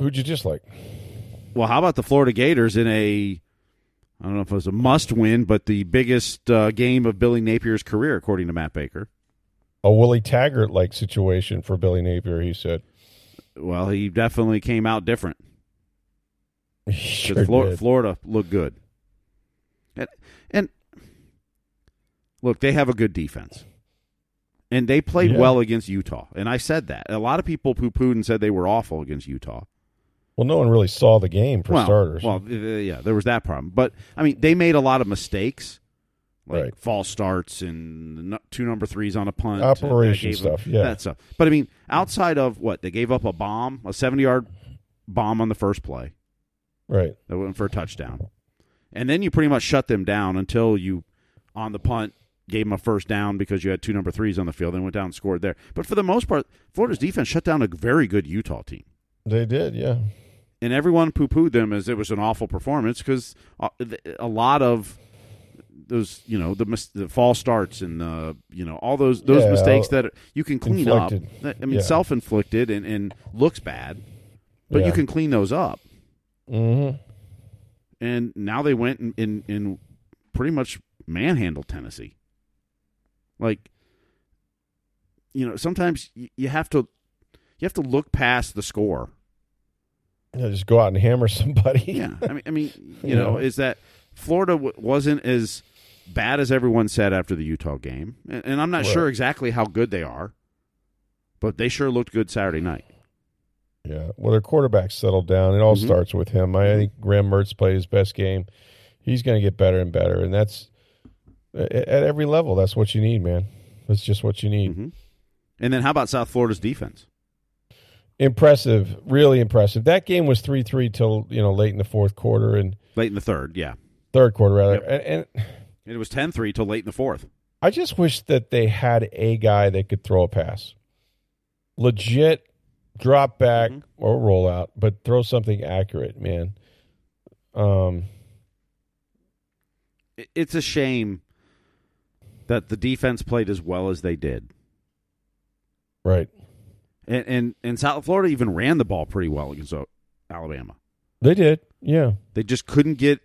[SPEAKER 1] Who'd you dislike?
[SPEAKER 2] Well, how about the Florida Gators in a I don't know if it was a must win, but the biggest uh, game of Billy Napier's career, according to Matt Baker.
[SPEAKER 1] A Willie Taggart like situation for Billy Napier. He said.
[SPEAKER 2] Well, he definitely came out different.
[SPEAKER 1] Sure
[SPEAKER 2] Flor-. Florida looked good. And, and look, they have a good defense. And they played
[SPEAKER 1] Yeah.
[SPEAKER 2] well against Utah. And I said that. A lot of people poo pooed and said they were awful against Utah.
[SPEAKER 1] Well, no one really saw the game for
[SPEAKER 2] well,
[SPEAKER 1] starters.
[SPEAKER 2] Well, uh, yeah, there was that problem. But, I mean, they made a lot of mistakes. Like
[SPEAKER 1] Right.
[SPEAKER 2] false starts and two number threes on a punt.
[SPEAKER 1] Operation
[SPEAKER 2] gave them-
[SPEAKER 1] stuff, yeah.
[SPEAKER 2] That stuff. But, I mean, outside of what? They gave up a bomb, a 70 yard bomb on the first play.
[SPEAKER 1] right.
[SPEAKER 2] that went for a touchdown. And then you pretty much shut them down until you, on the punt, gave them a first down because you had two number threes on the field and went down and scored there. But for the most part, Florida's defense shut down a very good Utah team.
[SPEAKER 1] They did. Yeah.
[SPEAKER 2] And everyone poo pooed them as it was an awful performance because a lot of those, you know, the, mis- the false starts and the, you know, all those those
[SPEAKER 1] Yeah,
[SPEAKER 2] mistakes that you can clean
[SPEAKER 1] inflicted.
[SPEAKER 2] up. I mean,
[SPEAKER 1] Yeah.
[SPEAKER 2] self inflicted and, and looks bad, but
[SPEAKER 1] Yeah.
[SPEAKER 2] you can clean those up
[SPEAKER 1] Mm-hmm.
[SPEAKER 2] and now they went and, and, and pretty much manhandled Tennessee. Like, you know, sometimes you, you have to you have to look past the score.
[SPEAKER 1] Yeah, just go out and hammer somebody.
[SPEAKER 2] Yeah, I mean, I mean, you
[SPEAKER 1] You
[SPEAKER 2] know,
[SPEAKER 1] know.
[SPEAKER 2] is that Florida w- wasn't as bad as everyone said after the Utah game, and, and I'm not
[SPEAKER 1] Right.
[SPEAKER 2] sure exactly how good they are, but they sure looked good Saturday night.
[SPEAKER 1] Yeah. Well, their quarterback settled down. It all
[SPEAKER 2] Mhm.
[SPEAKER 1] starts with him. I think Graham Mertz played his best game. He's going to get better and better, and that's at at every level. That's what you need, man. That's just what you need.
[SPEAKER 2] hmm And then how about South Florida's defense?
[SPEAKER 1] Impressive, really impressive. That game was three three till you know late in the fourth quarter and
[SPEAKER 2] Late in the third, yeah,
[SPEAKER 1] third quarter rather.
[SPEAKER 2] Yep.
[SPEAKER 1] And, and
[SPEAKER 2] it was 10-3 till late in the fourth.
[SPEAKER 1] I just wish that they had a guy that could throw a pass, legit drop back
[SPEAKER 2] Mhm.
[SPEAKER 1] or roll out, but throw something accurate, man. Um,
[SPEAKER 2] it's a shame that the defense played as well as they did.
[SPEAKER 1] right.
[SPEAKER 2] And and, and South Florida even ran the ball pretty well against Alabama.
[SPEAKER 1] They did, yeah.
[SPEAKER 2] They just couldn't get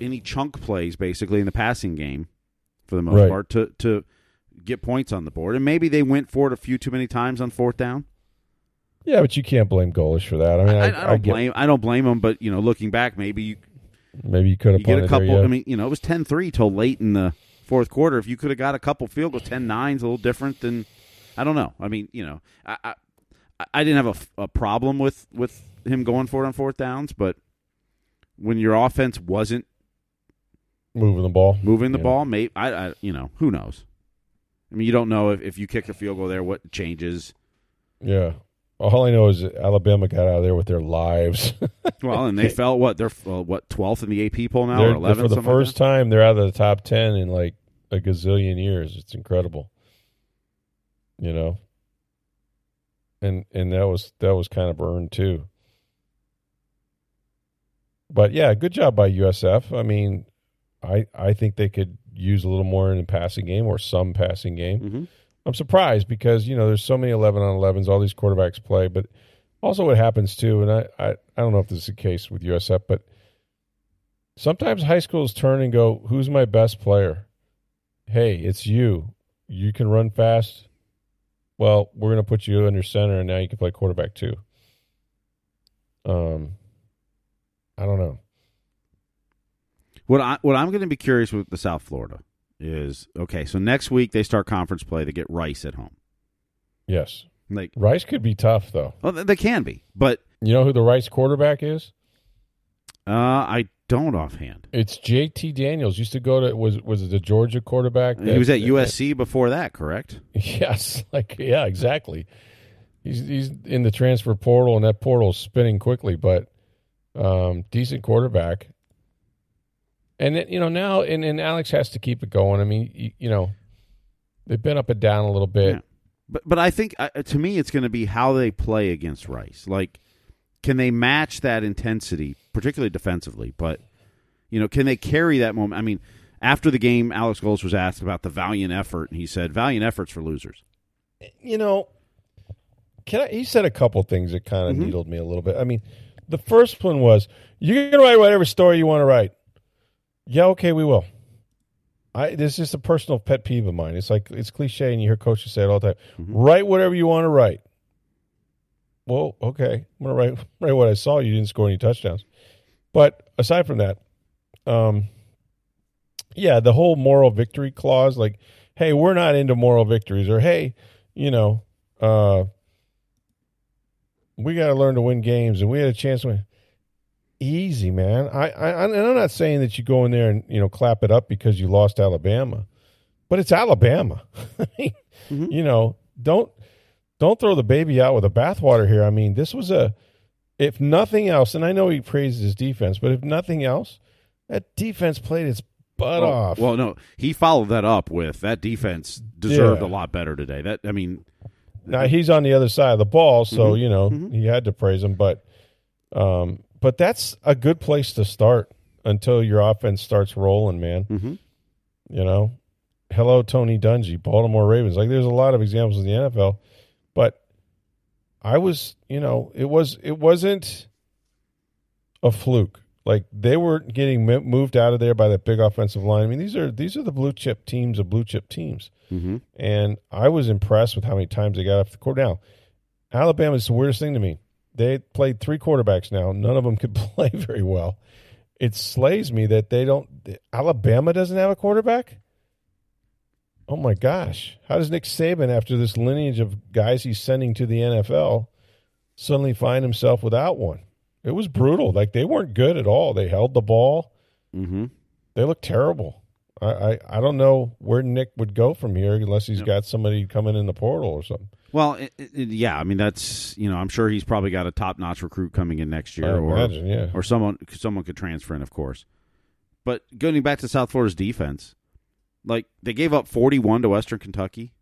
[SPEAKER 2] any chunk plays basically in the passing game for the most
[SPEAKER 1] Right.
[SPEAKER 2] part to to get points on the board. And maybe they went for it a few too many times on fourth down.
[SPEAKER 1] Yeah, but you can't blame Golesh for that. I mean,
[SPEAKER 2] I,
[SPEAKER 1] I,
[SPEAKER 2] I don't
[SPEAKER 1] get-
[SPEAKER 2] blame I don't blame them, but you know, looking back, maybe you,
[SPEAKER 1] Maybe you could have
[SPEAKER 2] get a couple.
[SPEAKER 1] there, yeah.
[SPEAKER 2] I mean, you know, it was 10-3 till late in the fourth quarter. If you could have got a couple field goals, 10-9's a little different than I don't know. I mean, you know, I I, didn't have a, a problem with with him going for it on fourth downs, but when your offense wasn't
[SPEAKER 1] moving the ball,
[SPEAKER 2] moving the
[SPEAKER 1] Yeah.
[SPEAKER 2] ball, maybe I, I you know who knows. I mean, you don't know if, if you kick a field goal there, what changes.
[SPEAKER 1] Yeah. All I know is that Alabama got out of there with their lives.
[SPEAKER 2] Well, and they fell what they're uh, what twelfth in the AP poll now
[SPEAKER 1] They're-
[SPEAKER 2] or eleventh
[SPEAKER 1] for the first time, they're out of the top ten in like a gazillion years. It's incredible. You know, and and that was that was kind of earned too. But yeah, good job by USF. I mean, I I think they could use a little more in the passing game or some passing game.
[SPEAKER 2] Mm-hmm.
[SPEAKER 1] I'm surprised because you know there's so many 11 on 11s. All these quarterbacks play, but also what happens too, and I I, I don't know if this is the case with USF, but sometimes high schools turn and go, "Who's my best player?" Hey, it's you. You can run fast. Well, we're going to put you under center, and now you can play quarterback too. Um, I don't know.
[SPEAKER 2] What I what I'm going to be curious with the South Florida is okay. So next week they start conference play. They get Rice at home.
[SPEAKER 1] Yes,
[SPEAKER 2] Like,
[SPEAKER 1] Rice could be tough though.
[SPEAKER 2] well, they can be, but
[SPEAKER 1] You know who the Rice quarterback is?
[SPEAKER 2] uh, I don't offhand.
[SPEAKER 1] It's JT Daniels. Used to go to was was it the Georgia quarterback?
[SPEAKER 2] he was at
[SPEAKER 1] that-
[SPEAKER 2] USC before that, correct?
[SPEAKER 1] Yes, like yeah, exactly. He's he's in the transfer portal, and that portal's spinning quickly, but um, decent quarterback. And then, you know now, and, and Alex has to keep it going. I mean, you, you know, they've been up and down a little bit.
[SPEAKER 2] Yeah. But but I think uh, to me it's going to be how they play against Rice. Like, can they match that intensity, particularly defensively? But you know, can they carry that moment? I mean, after the game, Alex Golesh was asked about the valiant effort, and he said, "Valiant efforts for losers."
[SPEAKER 1] you know, can I? He said a couple things that kind of
[SPEAKER 2] Mhm.
[SPEAKER 1] needled me a little bit. I mean, the first one was, "You can write whatever story you want to write." Yeah, okay, we will. I this is just a personal pet peeve of mine. It's like it's cliche, and you hear coaches say it all the time. Write whatever you want to write. Well, okay, I'm gonna write write what I saw. You didn't score any touchdowns, but aside from that, um, yeah, the whole moral victory clause, like, hey, we're not into moral victories, or hey, you know, uh, we got to learn to win games, and we had a chance to win. Easy, man. I, I, and I'm not saying that you go in there and you know clap it up because you lost Alabama, but it's Alabama. Mean, You know, don't don't throw the baby out with the bathwater here. I mean, this was a, if nothing else, and I know he praises his defense, but if nothing else, that defense played its butt
[SPEAKER 2] well,
[SPEAKER 1] off.
[SPEAKER 2] Well, no, he followed that up with that defense deserved
[SPEAKER 1] Yeah.
[SPEAKER 2] a lot better today. That I mean,
[SPEAKER 1] Now he's on the other side of the ball, so
[SPEAKER 2] Mhm.
[SPEAKER 1] you know
[SPEAKER 2] Mhm.
[SPEAKER 1] he had to praise him. But, um, but that's a good place to start until your offense starts rolling, man.
[SPEAKER 2] mhm.
[SPEAKER 1] You know, hello Tony Dungy, Baltimore Ravens. Like there's a lot of examples in the NFL, but I was, you know, it was it wasn't a fluke. Like they were getting moved out of there by that big offensive line. I mean, these are these are the blue chip teams of blue chip teams.
[SPEAKER 2] Mhm.
[SPEAKER 1] And I was impressed with how many times they got off the court. Now, Alabama is the weirdest thing to me. They played three quarterbacks now. None of them could play very well. It slays me that they don't. Alabama doesn't have a quarterback. Oh my gosh! How does Nick Saban, after this lineage of guys he's sending to the NFL, suddenly find himself without one? It was brutal. Like they weren't good at all. They held the ball.
[SPEAKER 2] Mm-hmm.
[SPEAKER 1] They looked terrible. I, I, I don't know where Nick would go from here unless he's
[SPEAKER 2] Yep.
[SPEAKER 1] got somebody coming in the portal or something.
[SPEAKER 2] Well, it, it, yeah, I mean that's you know I'm sure he's probably got a top notch recruit coming in next year,
[SPEAKER 1] I
[SPEAKER 2] or
[SPEAKER 1] imagine, yeah.
[SPEAKER 2] or someone someone could transfer in, of course. But going back to South Florida's defense, like they gave up 41 to Western Kentucky,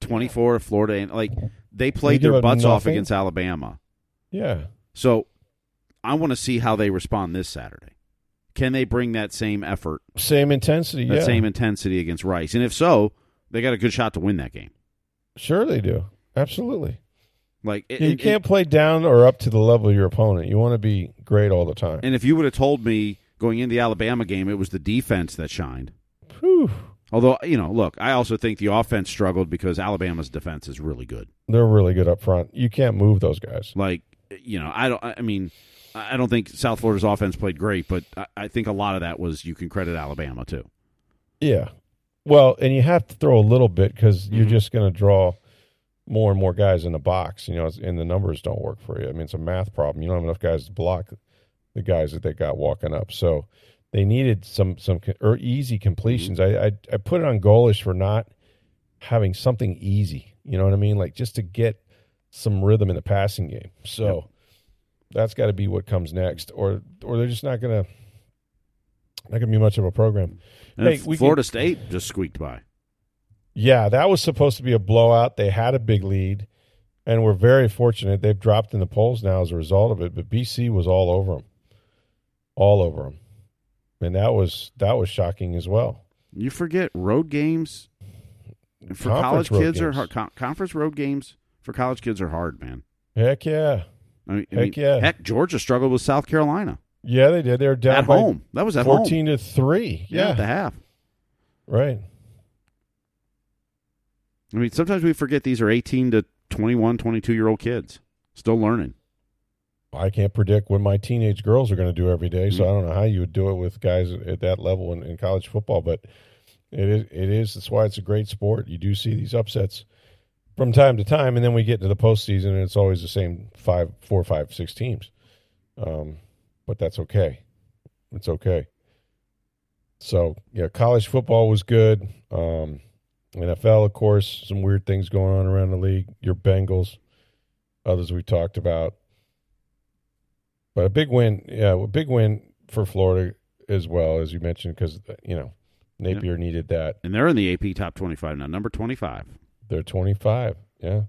[SPEAKER 2] 24 to Florida, and like they played
[SPEAKER 1] give
[SPEAKER 2] their
[SPEAKER 1] up
[SPEAKER 2] butts off against Alabama.
[SPEAKER 1] Yeah.
[SPEAKER 2] So I want to see how they respond this Saturday. Can they bring that same effort,
[SPEAKER 1] Same intensity.
[SPEAKER 2] that
[SPEAKER 1] yeah.
[SPEAKER 2] same intensity against Rice? And if so, they got a good shot to win that game.
[SPEAKER 1] Sure, they do. Absolutely.
[SPEAKER 2] Like it,
[SPEAKER 1] you
[SPEAKER 2] it-
[SPEAKER 1] can't play down or up to the level of your opponent. You want to be great all the time.
[SPEAKER 2] And if you would have told me going into the Alabama game, it was the defense that shined.
[SPEAKER 1] Whew.
[SPEAKER 2] Although you know, look, I also think the offense struggled because Alabama's defense is really good.
[SPEAKER 1] They're really good up front. You can't move those guys.
[SPEAKER 2] Like you know, I don't. I mean, I don't think South Florida's offense played great, but I, I think a lot of that was you can credit Alabama too.
[SPEAKER 1] Yeah. Well, and you have to throw a little bit because you're
[SPEAKER 2] Mhm.
[SPEAKER 1] just going to draw more and more guys in the box, you know, and the numbers don't work for you. I mean, it's a math problem. You don't have enough guys to block the guys that they got walking up. So they needed some some or easy mm-hmm. completions. I, I I put it on Golesh for not having something easy. You know what I mean? Like just to get some rhythm in the passing game. So that's got to be what comes next, or or they're just not gonna not gonna be much of a program.
[SPEAKER 2] And
[SPEAKER 1] Hey,
[SPEAKER 2] Florida State just squeaked by.
[SPEAKER 1] Yeah, that was supposed to be a blowout. They had a big lead, and we're very fortunate. They've dropped in the polls now as a result of it. But BC was all over them, all over them. And that was that was shocking as well.
[SPEAKER 2] You forget road games for
[SPEAKER 1] Conference
[SPEAKER 2] college kids are hard. Con- conference road games for college kids are hard, man.
[SPEAKER 1] Heck yeah,
[SPEAKER 2] I mean, I
[SPEAKER 1] Heck
[SPEAKER 2] mean,
[SPEAKER 1] yeah.
[SPEAKER 2] Heck, Georgia struggled with South Carolina
[SPEAKER 1] yeah, they did. They were down
[SPEAKER 2] at home. That was at
[SPEAKER 1] fourteen
[SPEAKER 2] home.
[SPEAKER 1] to three.
[SPEAKER 2] Yeah,
[SPEAKER 1] Yeah,
[SPEAKER 2] at the half.
[SPEAKER 1] right.
[SPEAKER 2] I mean, sometimes we forget these are 18 to 21, 22 year old kids still learning.
[SPEAKER 1] I can't predict what my teenage girls are going to do every day,
[SPEAKER 2] Mm-hmm.
[SPEAKER 1] so I don't know how you would do it with guys at that level in, in college football. But it is, it is. That's why it's a great sport. You do see these upsets from time to time, and then we get to the postseason, and it's always the same five, four, five, six teams. Um, but that's okay. It's okay. So yeah, college football was good. Um, NFL, of course, some weird things going on around the league. Your Bengals, others we talked about. But a big win, yeah, a big win for Florida as well, as you mentioned, because uh, you know Napier needed that.
[SPEAKER 2] And they're in the AP top 25 now, number 25.
[SPEAKER 1] They're twenty five. Yeah,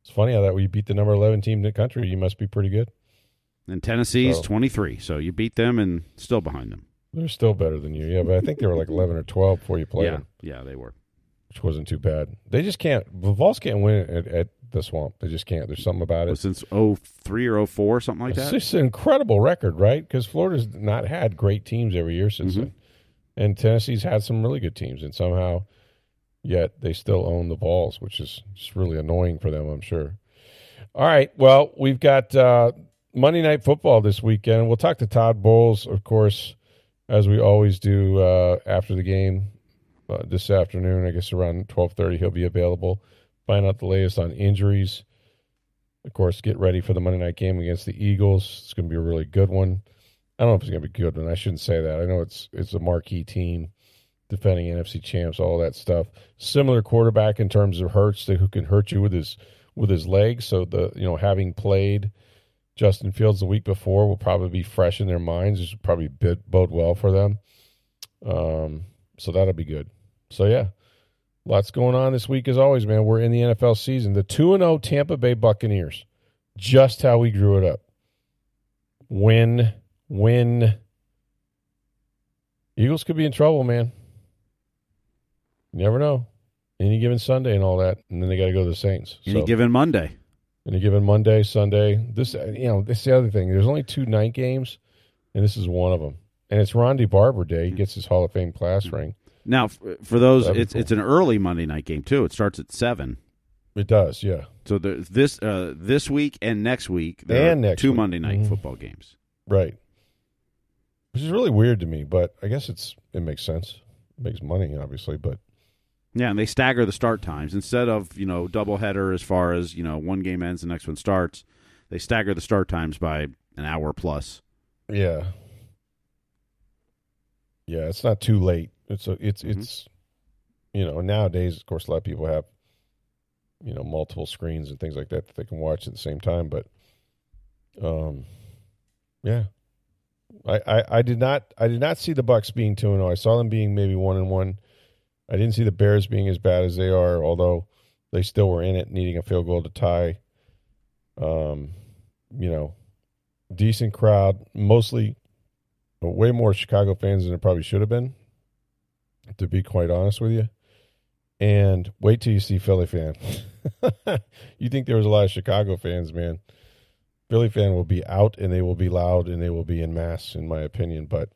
[SPEAKER 1] it's funny how that when you beat the number eleven team in the country, you must be pretty good.
[SPEAKER 2] And Tennessee's
[SPEAKER 1] So-
[SPEAKER 2] 23. So you beat them and still behind them.
[SPEAKER 1] They're still better than you, yeah. But I think they were like eleven or twelve before you played
[SPEAKER 2] yeah.
[SPEAKER 1] them,
[SPEAKER 2] Yeah, they were.
[SPEAKER 1] which wasn't too bad. They just can't. The Vols can't win at, at the Swamp. They just can't. There's something about it.
[SPEAKER 2] Since 03 or 04, something like
[SPEAKER 1] It's
[SPEAKER 2] that.
[SPEAKER 1] just an incredible record, right? Because Florida's not had great teams every year since
[SPEAKER 2] Mhm.
[SPEAKER 1] then, and Tennessee's had some really good teams, and somehow, yet they still own the Vols, which is just really annoying for them, I'm sure. All right, well, we've got uh, Monday Night Football this weekend. We'll talk to Todd Bowles, of course, as we always do uh, after the game uh, this afternoon. I guess around twelve thirty, he'll be available. Find out the latest on injuries of course, get ready for the Monday night game against the Eagles. It's going to be a really good one. I don't know if it's going to be good one. I shouldn't say that. I know it's it's a marquee team, defending NFC champs, all that stuff. Similar quarterback in terms of Hurts, who can hurt you with his with his legs. So the you know having played Justin Fields the week before will probably be fresh in their minds. Will probably bode well for them. Um, so that'll be good. So yeah, Lots going on this week as always, man. We're in the NFL season. The 2 and 0 Tampa Bay Buccaneers. Just how we grew it up. Win, win. Eagles could be in trouble, man. You never know. Any given Sunday and all that, and then they got to go to the Saints.
[SPEAKER 2] Any
[SPEAKER 1] So,
[SPEAKER 2] given Monday.
[SPEAKER 1] any given Monday, Sunday. This, uh, you know, this is the other thing. There's only two night games, and this is one of them. And it's Ronde Barber Day. He mm. gets his Hall of Fame class mm. ring.
[SPEAKER 2] Now, for those,
[SPEAKER 1] That'd
[SPEAKER 2] it's it's an early Monday night game too. It starts at seven.
[SPEAKER 1] It does, yeah.
[SPEAKER 2] So there's this uh, this week and next week, there
[SPEAKER 1] And
[SPEAKER 2] are
[SPEAKER 1] next
[SPEAKER 2] two
[SPEAKER 1] week.
[SPEAKER 2] Monday night
[SPEAKER 1] Mhm.
[SPEAKER 2] football games.
[SPEAKER 1] Right. Which is really weird to me, but I guess it's it makes sense. It makes money, obviously, but
[SPEAKER 2] Yeah, and they stagger the start times instead of you know doubleheader as far as you know one game ends, the next one starts. They stagger the start times by an hour plus.
[SPEAKER 1] yeah. Yeah, it's not too late. It's a, it's
[SPEAKER 2] Mhm.
[SPEAKER 1] it's you know, nowadays of course a lot of people have you know, multiple screens and things like that that they can watch at the same time, but um yeah. I, I, I did not I did not see the Bucs being two and oh. I saw them being maybe one and one. I didn't see the Bears being as bad as they are, although they still were in it, needing a field goal to tie. Um, you know, decent crowd, mostly way more Chicago fans than it probably should have been, to be quite honest with you. And wait till you see Philly fan. you think there was a lot of Chicago fans, man. Philly fan will be out and they will be loud and they will be in mass, in my opinion. But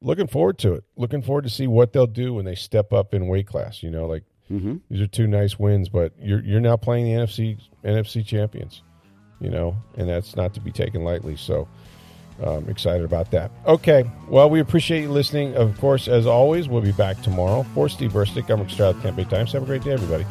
[SPEAKER 1] looking forward to it. Looking forward to see what they'll do when they step up in weight class. You know, like
[SPEAKER 2] Mm-hmm.
[SPEAKER 1] these are two nice wins, but you're you're now playing the NFC NFC champions, you know, and that's not to be taken lightly. So um, excited about that. Okay. Well, we appreciate you listening. Of course, as always, we'll be back tomorrow. For Steve Versnick, I'm Rick Stroud, Tempe Times. Have a great day, everybody.